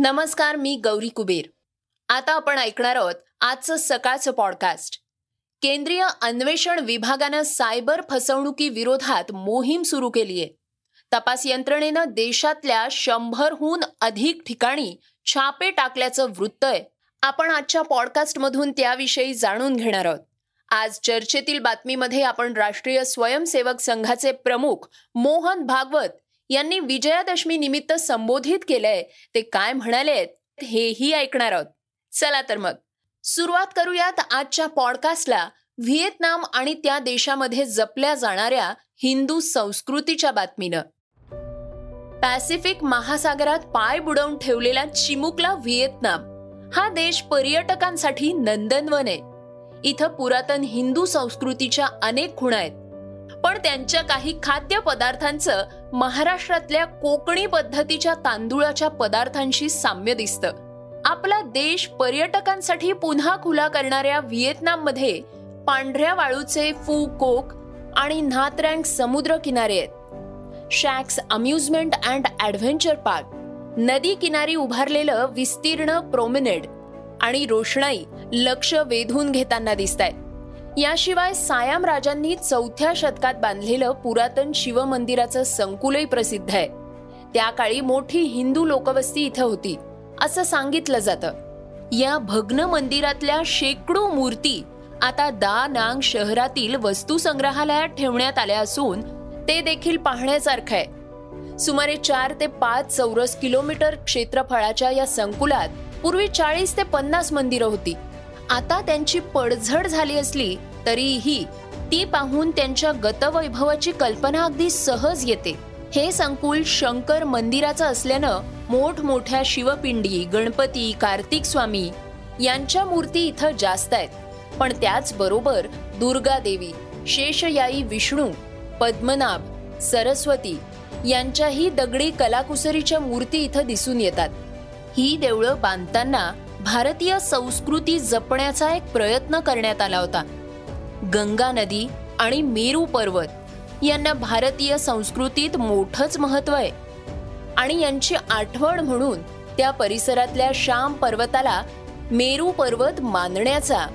नमस्कार मी गौरी कुबेर. आता आपण ऐकणार आहोत आजचं सकाळचं पॉडकास्ट केंद्रीय अन्वेषण विभागानं सायबर फसवणुकी विरोधात मोहीम सुरू केली आहे तपास यंत्रणेनं देशातल्या शंभरहून अधिक ठिकाणी छापे टाकल्याचं वृत्त आहे. आपण आजच्या पॉडकास्टमधून त्याविषयी जाणून घेणार आहोत. आज चर्चेतील बातमीमध्ये आपण राष्ट्रीय स्वयंसेवक संघाचे प्रमुख मोहन भागवत यांनी विजयादशमी निमित्त संबोधित केलंय. ते काय म्हणाले हेही ऐकणार आहोत. चला तर मग. सुरुवात करूयात आजच्या पॉडकास्टला. व्हिएतनाम आणि त्या देशामध्ये जपल्या जाणाऱ्या हिंदू संस्कृतीच्या बातमीनं. पॅसिफिक महासागरात पाय बुडवून ठेवलेला चिमुकला व्हिएतनाम हा देश पर्यटकांसाठी नंदनवन आहे. इथं पुरातन हिंदू संस्कृतीच्या अनेक खुणा आहेत. पण त्यांच्या काही खाद्य पदार्थांचं महाराष्ट्रातल्या कोकणी पद्धतीच्या तांदुळाच्या पदार्थांशी साम्य दिसतं. आपला देश पर्यटकांसाठी पुन्हा खुला करणाऱ्या व्हिएतनाममध्ये पांढऱ्या वाळूचे फू कोक आणि न्हात्रँग समुद्र किनारे आहेत. Shacks amusement and adventure park नदी किनारी उभारलेलं विस्तीर्ण प्रोमिनेड आणि रोषणाई लक्ष वेधून घेताना दिसत आहेत याशिवाय सायाम राजांनी चौथ्या शतकात बांधलेलं पुरातन शिवमंदिराचं संकुलही प्रसिद्ध आहे. त्या काळी मोठी हिंदू लोकवस्ती इथं होती असं सांगितलं जातं. या भग्न मंदिरातल्या शेकडो मूर्ती आता दा नांग शहरातील वस्तू संग्रहालयात ठेवण्यात आल्या असून ते देखील पाहण्यासारखं आहे. सुमारे चार ते पाच चौरस किलोमीटर क्षेत्रफळाच्या या संकुलात पूर्वी चाळीस ते पन्नास मंदिरं होती. आता त्यांची पडझड झाली असली तरीही ती पाहून त्यांच्या गतवैभवाची कल्पना अगदी सहज येते. हे संकुल शंकर मंदिराचं असल्यानं मोठमोठ्या शिवपिंडी गणपती कार्तिक स्वामी यांच्या मूर्ती इथं जास्त आहेत. पण त्याचबरोबर दुर्गा देवी शेषयाई विष्णू पद्मनाभ सरस्वती यांच्याही दगडी कलाकुसरीच्या मूर्ती इथं दिसून येतात. ही देवळं बांधताना भारतीय संस्कृती जपण्याचा एक प्रयत्न करण्यात आला होता. गंगा नदी आणि मेरू पर्वत यांना भारतीय संस्कृतीत मोठंच महत्त्व आहे. आणि यांची आठवण म्हणून त्या परिसरातल्या श्याम पर्वताला मेरू पर्वत मानण्याचा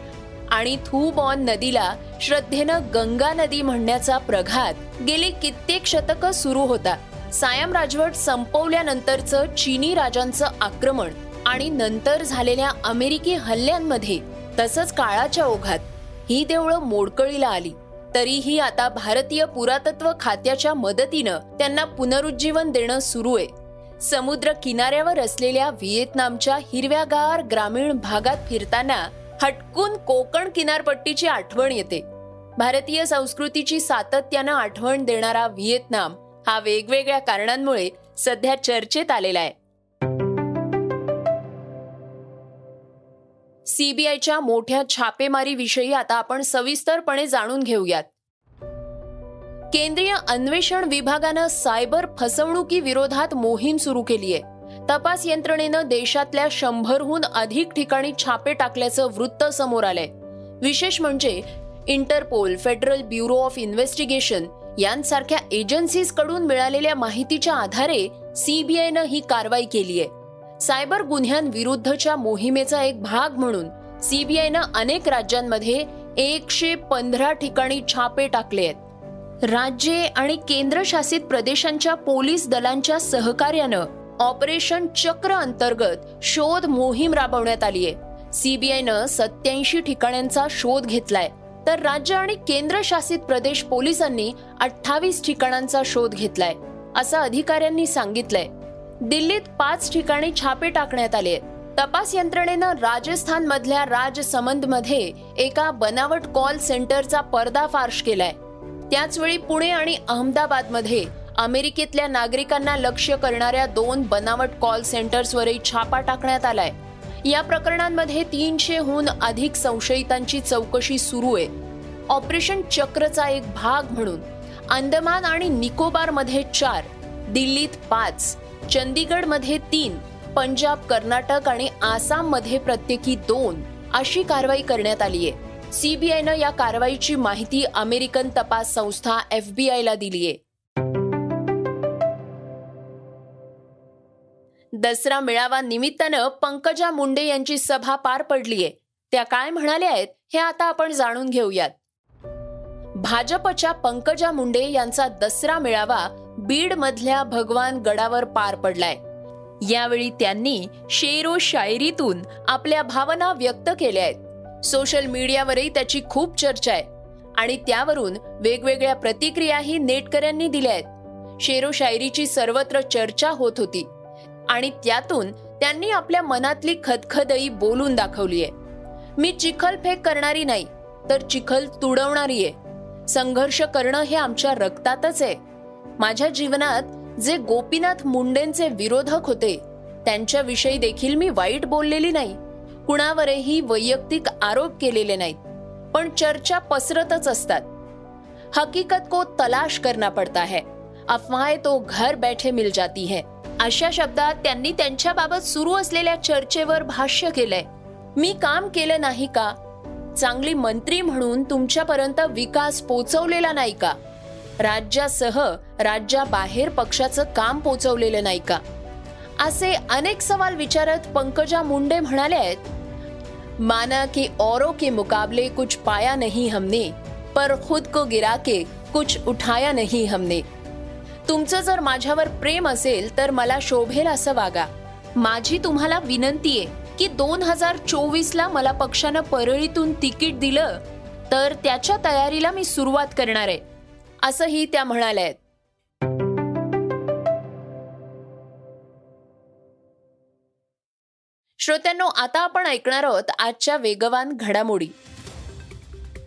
आणि थूबॉन नदीला श्रद्धेनं गंगा नदी म्हणण्याचा प्रघात गेली कित्येक शतकं सुरू होता. सायम राजवट संपवल्यानंतरचं चीनी राजांचं आक्रमण आणि नंतर झालेल्या अमेरिकी हल्ल्यांमध्ये तसंच काळाच्या ओघात ही देवळं मोडकळीला आली. तरीही आता भारतीय पुरातत्व खात्याच्या मदतीनं त्यांना पुनरुज्जीवन देणं सुरू आहे समुद्र किनाऱ्यावर असलेल्या व्हिएतनामच्या हिरव्यागार ग्रामीण भागात फिरताना हटकून कोकण किनारपट्टीची आठवण येते. भारतीय संस्कृतीची सातत्यानं आठवण देणारा व्हिएतनाम हा वेगवेगळ्या कारणांमुळे सध्या चर्चेत आलेला आहे. सीबीआयच्या मोठ्या छापेमारीविषयी आता आपण सविस्तरपणे जाणून घेऊयात. केंद्रीय अन्वेषण विभागानं सायबर फसवणुकी विरोधात मोहीम सुरू केली आहे तपास यंत्रणेनं देशातल्या शंभरहून अधिक ठिकाणी छापे टाकल्याचं वृत्त समोर आलंय. विशेष म्हणजे Interpol federal bureau of investigation यांसारख्या एजन्सीजकडून मिळालेल्या माहितीच्या आधारे सीबीआयनं ही कारवाई केली आहे सायबर गुन्ह्यांविरुद्धच्या मोहिमेचा एक भाग म्हणून सीबीआयनं अनेक राज्यांमध्ये एकशे पंधरा ठिकाणी छापे टाकले आहेत. राज्ये आणि केंद्रशासित प्रदेशांच्या पोलीस दलांच्या सहकार्यानं ऑपरेशन चक्र अंतर्गत शोध मोहीम राबवण्यात आली आहे. सीबीआयनं सत्याऐंशी ठिकाणांचा शोध घेतलाय. तर राज्य आणि केंद्रशासित प्रदेश पोलिसांनी अठ्ठावीस ठिकाणांचा शोध घेतलाय असं अधिकाऱ्यांनी सांगितलंय. दिल्लीत पाच ठिकाणी छापे टाकण्यात आले. तपास यंत्रणेनं राजस्थान मधल्या राजसमंदमध्ये एका बनावट कॉल सेंटरचा पर्दाफाश केलाय. त्याचवेळी पुणे आणि अहमदाबादमध्ये अमेरिकेतल्या नागरिकांना लक्ष्य करणाऱ्या दोन बनावट कॉल सेंटर्सवरही छापा टाकण्यात आलाय. या प्रकरणांमध्ये तीनशेहून अधिक संशयितांची चौकशी सुरू आहे. ऑपरेशन चक्रचा एक भाग म्हणून अंदमान आणि निकोबारमध्ये चार दिल्लीत पाच चंदीगडमध्ये तीन पंजाब कर्नाटक आणि आसाममध्ये प्रत्येकी दोन अशी कारवाई करण्यात आली आहे सीबीआयनं या कारवाईची माहिती अमेरिकन तपास संस्था एफबीआयला दिली आहे दसरा मेळावा निमित्तानं पंकजा मुंडे यांची सभा पार पडलीय. त्या काय म्हणाल्या आहेत हे आता आपण जाणून घेऊयात. भाजपच्या पंकजा मुंडे यांचा दसरा मेळावा बीड मधल्या भगवान गडावर पार पडलाय. यावेळी त्यांनी शेरो शायरीतून आपल्या भावना व्यक्त केल्या आहेत. सोशल मीडियावरही त्याची खूप चर्चा आहे आणि त्यावरून वेगवेगळ्या प्रतिक्रियाही नेटकऱ्यांनी दिल्या आहेत. शेरो शायरीची सर्वत्र चर्चा होत होती आणि त्यातून त्यांनी आपल्या मनातली खदखदई बोलून दाखवलीय मी चिखल फेक करणारी नाही तर चिखल तुडवणारी आहे. संघर्ष करणं हे आमच्या रक्तातच आहे. माझ्या जीवनात जे गोपीनाथ मुंडेंचे विरोधक होते त्यांच्याविषयी देखील मी वाईट बोललेली नाही. कुणावरही वैयक्तिक आरोप केलेले नाहीत पण चर्चा पसरतच असतात. हकीकत को तलाश करना पडता है. अफवाहें तो घर बैठे मिल जाती है. अशा शब्दात त्यांनी त्यांच्याबाबत सुरू असलेल्या चर्चेवर भाष्य केलंय. मी काम केलं नाही का? चांगली मंत्री म्हणून तुमच्यापर्यंत विकास पोचवलेला नाही का? राज्यासह राज्याबाहेर पक्षाचं काम पोचवलेलं नाही का? असे अनेक सवाल विचारत पंकजा मुंडे म्हणाले आहेत माना की औरों के मुकाबले कुछ पाया नहीं हमने पर खुद को गिरा के कुछ उठाया नहीं हमने. तुमचं जर माझ्यावर प्रेम असेल तर मला शोभेल असं वागा. माझी तुम्हाला विनंती आहे की दोन हजार चोवीस ला मला पक्षानं परळीतून तिकीट दिलं तर त्याच्या तयारीला मी सुरुवात करणार आहे. असंही त्या म्हणाल्या आहेत श्रोत्यांनो आता आपण ऐकणार आहोत आजच्या वेगवान घडामोडी.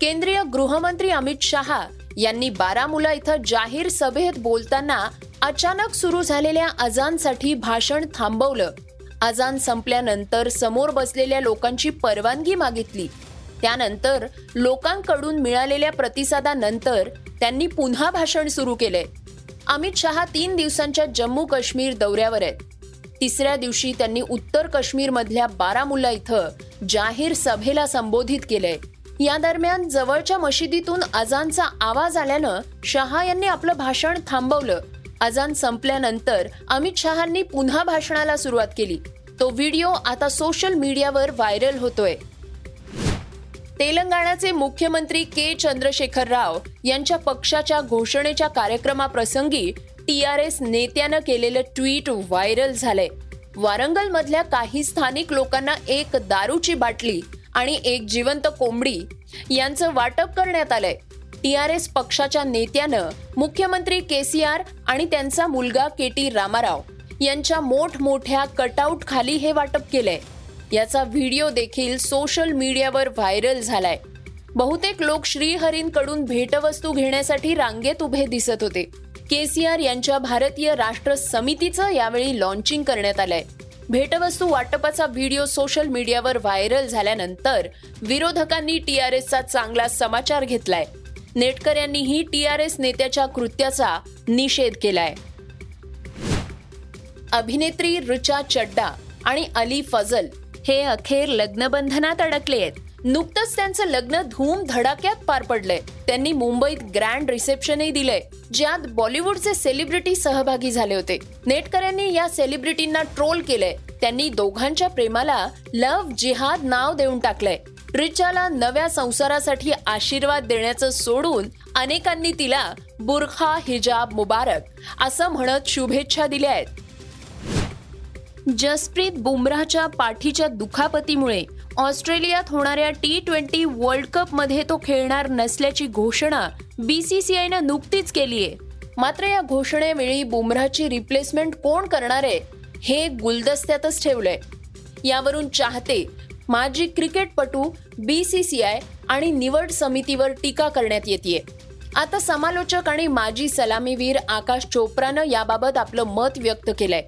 केंद्रीय गृहमंत्री अमित शहा यांनी बारामुला इथं जाहीर सभेत बोलताना अचानक सुरू झालेल्या अजानसाठी भाषण थांबवलं. अजान संपल्यानंतर समोर बसलेल्या लोकांची परवानगी मागितली. त्यानंतर लोकांकडून मिळालेल्या प्रतिसादानंतर त्यांनी पुन्हा भाषण सुरू केले. अमित शहा तीन दिवसांच्या जम्मू काश्मीर दौऱ्यावर आहेत. तिसऱ्या दिवशी त्यांनी उत्तर काश्मीर मधल्या बारामुल्ला इथं जाहीर सभेला संबोधित केलंय या दरम्यान जवळच्या मशिदीतून अजानचा आवाज आल्यानं शहा यांनी आपलं भाषण थांबवलं. अजान संपल्यानंतर अमित शहांनी पुन्हा भाषणाला सुरुवात केली. तो व्हिडिओ आता सोशल मीडियावर व्हायरल होतोय. तेलंगणाचे मुख्यमंत्री के चंद्रशेखर राव यांच्या पक्षाच्या घोषणेच्या कार्यक्रमाप्रसंगी टी आर एस नेत्यानं केलेलं ट्विट व्हायरल झालंय. वारंगल मधल्या काही स्थानिक लोकांना एक दारूची बाटली आणि एक जिवंत कोंबडी यांचं वाटप करण्यात आलंय. टी आर एस पक्षाच्या नेत्यानं मुख्यमंत्री के सी आर आणि त्यांचा मुलगा के टी रामाराव यांच्या मोठमोठ्या कटआउट खाली हे वाटप केलंय. याचा व्हिडिओ देखील सोशल मीडियावर व्हायरल झालाय. बहुतेक लोक श्रीहरींकडून भेटवस्तू घेण्यासाठी रांगेत उभे दिसत होते. केसीआर यांच्या भारतीय राष्ट्र समितीचं यावेळी लॉन्चिंग करण्यात आलंय. भेटवस्तू वाटपाचा व्हिडिओ सोशल मीडियावर व्हायरल झाल्यानंतर विरोधकांनी टी आर एसचा चांगला समाचार घेतलाय. नेटकऱ्यांनीही एस नेत्याच्या कृत्याचा निषेध केलाय. अभिनेत्री ऋचा चड्डा आणि अली फजल हे अखेर लग्नबंधनात अडकले आहेत. नुकतंच त्यांचं लग्न धूम धडाक्यात पार पडलंय. त्यांनी मुंबईत ग्रँड रिसेप्शनही दिलंय. ज्यात बॉलिवूडचे सेलिब्रिटी सहभागी झाले होते. नेटकऱ्यांनी या सेलिब्रिटींना ट्रोल केलंय. त्यांनी दोघांच्या प्रेमाला लव्ह जिहाद नाव देऊन टाकलंय. रिचाला नव्या संसारासाठी आशीर्वाद देण्याचं सोडून अनेकांनी तिला बुरखा हिजाब मुबारक असं म्हणत शुभेच्छा दिल्या आहेत. जसप्रीत बुमराहच्या पाठीच्या दुखापतीमुळे ऑस्ट्रेलियात होणाऱ्या टी ट्वेंटी वर्ल्ड कपमध्ये तो खेळणार नसल्याची घोषणा बीसीसीआयनं नुकतीच केली आहे. मात्र या घोषणेवेळी बुमराहची रिप्लेसमेंट कोण करणार आहे हे गुलदस्त्यातच ठेवलंय. यावरून चाहते माजी क्रिकेटपटू बी सी सी आय आणि निवड समितीवर टीका करण्यात येते आता समालोचक आणि माजी सलामीवीर आकाश चोप्रानं याबाबत आपलं मत व्यक्त केलंय.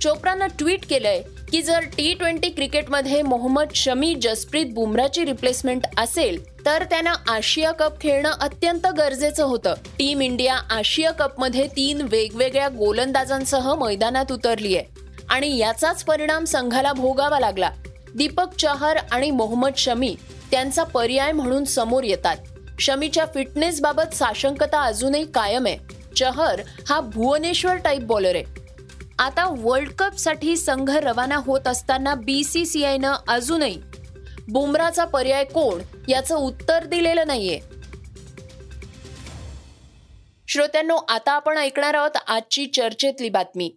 चोप्रानं ट्विट केलंय की जर टी ट्वेंटी क्रिकेटमध्ये मोहम्मद शमी जसप्रीत बुमराची रिप्लेसमेंट असेल तर त्यांना आशिया कप खेळणं अत्यंत गरजेचं होतं. टीम इंडिया आशिया कपमध्ये तीन वेगवेगळ्या गोलंदाजांसह मैदानात उतरली आहे आणि याचाच परिणाम संघाला भोगावा लागला. दीपक चहर आणि मोहम्मद शमी त्यांचा पर्याय म्हणून समोर येतात. शमीच्या फिटनेस बाबत साशंकता अजूनही कायम आहे. चहर हा भुवनेश्वर टाईप बॉलर आहे. आता वर्ल्ड कपसाठी संघ रवाना होत असताना बी सी सी आयनं अजूनही बुमराचा पर्याय कोण याचं उत्तर दिलेलं नाहीये. श्रोत्यांनो आता आपण ऐकणार आहोत आजची चर्चेतली बातमी.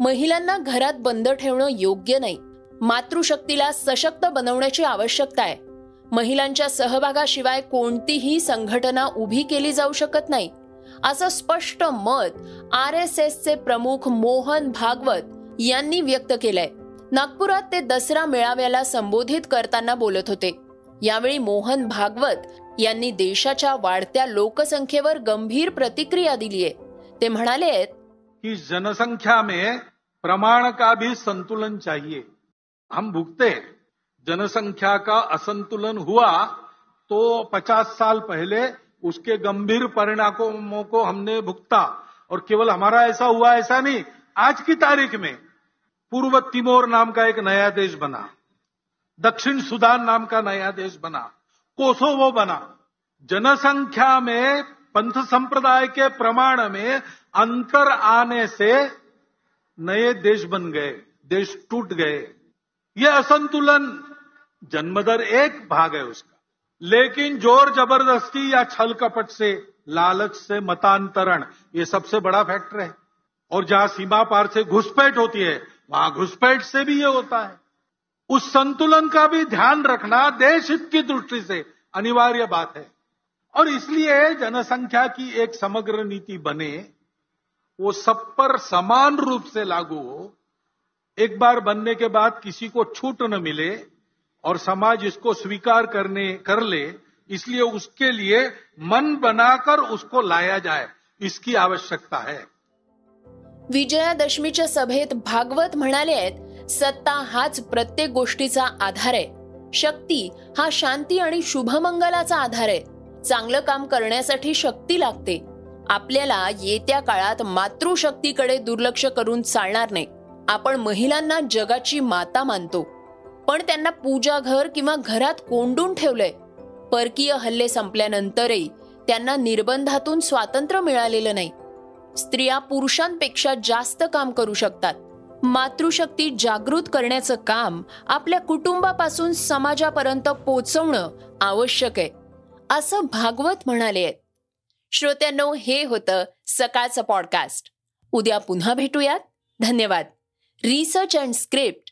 महिलांना घरात बंद ठेवणं योग्य नाही. मातृशक्तीला सशक्त बनवण्याची आवश्यकता आहे. महिलांच्या सहभागाशिवाय कोणतीही संघटना उभी केली जाऊ शकत नाही. असं स्पष्ट मत आर एस एसचे प्रमुख मोहन भागवत यांनी व्यक्त केलंय. नागपुरात ते दसरा मेळाव्याला संबोधित करताना बोलत होते. यावेळी मोहन भागवत यांनी देशाच्या वाढत्या लोकसंख्येवर गंभीर प्रतिक्रिया दिलीय ते म्हणाले की जनसंख्या में प्रमाण का भी संतुलन चाहिए. हम भुगते. जनसंख्या का असंतुलन हुआ तो पचास साल पहले उसके गंभीर परिणामों को हमने भुगता। और केवल हमारा ऐसा हुआ, ऐसा नहीं, आज की तारीख में पूर्व तिमोर नाम का एक नया देश बना, दक्षिण सुदान नाम का नया देश बना, कोसोवो बना। जनसंख्या में, पंथ संप्रदाय के प्रमाण में अंतर आने से नए देश बन गए, देश टूट गए। यह असंतुलन, जन्मदर एक भाग है उसका। लेकिन ज़ोर ज़बरदस्ती या छल कपट से, लालच से मतांतरण, ये सबसे बड़ा फैक्टर है। और जहाँ सीमा पार से घुसपैठ होती है, वहाँ घुसपैठ से भी ये होता है। उस संतुलन का भी ध्यान रखना देश हित की दृष्टि से अनिवार्य बात है। और इसलिए जनसंख्या की एक समग्र नीति बने, वो सब पर समान रूप से लागू हो। एक बार बनने के बाद किसी को छूट न मिले और समाज इसको स्वीकार करने कर ले इसलिए उसके लिए मन बनाकर उसको लाया जाए इसकी आवश्यकता है। विजयादशमीच्या सभेत भागवत म्हणाले आहेत सत्ता हाच प्रत्येक गोष्टीचा आधार आहे. शक्ती हा शांती आणि शुभमंगलाचा आधार आहे. चांगलं काम करण्यासाठी शक्ती लागते. आपल्याला येत्या काळात मातृशक्तीकडे दुर्लक्ष करून चालणार नाही. आपण महिलांना जगाची माता मानतो. पण त्यांना पूजा घर किंवा घरात कोंडून ठेवलंय. परकीय हल्ले संपल्यानंतरही त्यांना निर्बंधातून स्वातंत्र्य मिळालेलं नाही. स्त्रिया पुरुषांपेक्षा जास्त काम करू शकतात. मातृशक्ती जागृत करण्याचं काम आपल्या कुटुंबापासून समाजापर्यंत पोचवणं आवश्यक आहे असं भागवत म्हणाले आहेत. श्रोत्यांनो हे होतं सकाळचं पॉडकास्ट उद्या पुन्हा भेटूयात. धन्यवाद. Research and script